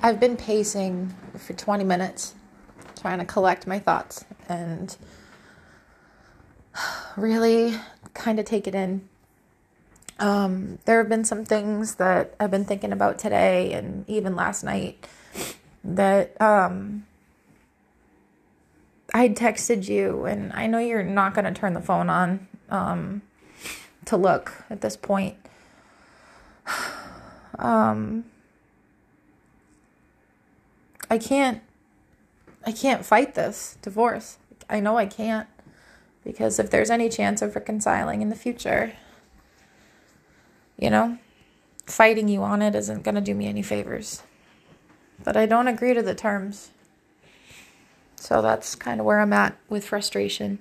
I've been pacing for 20 minutes, trying to collect my thoughts and really kind of take it in. Um, there have been some things that I've been thinking about today and even last night that um, I texted you, and I know you're not going to turn the phone on um, to look at this point. Um, I can't I can't fight this divorce. I know I can't because if there's any chance of reconciling in the future, you know, fighting you on it isn't going to do me any favors. But I don't agree to the terms. So that's kind of where I'm at with frustration.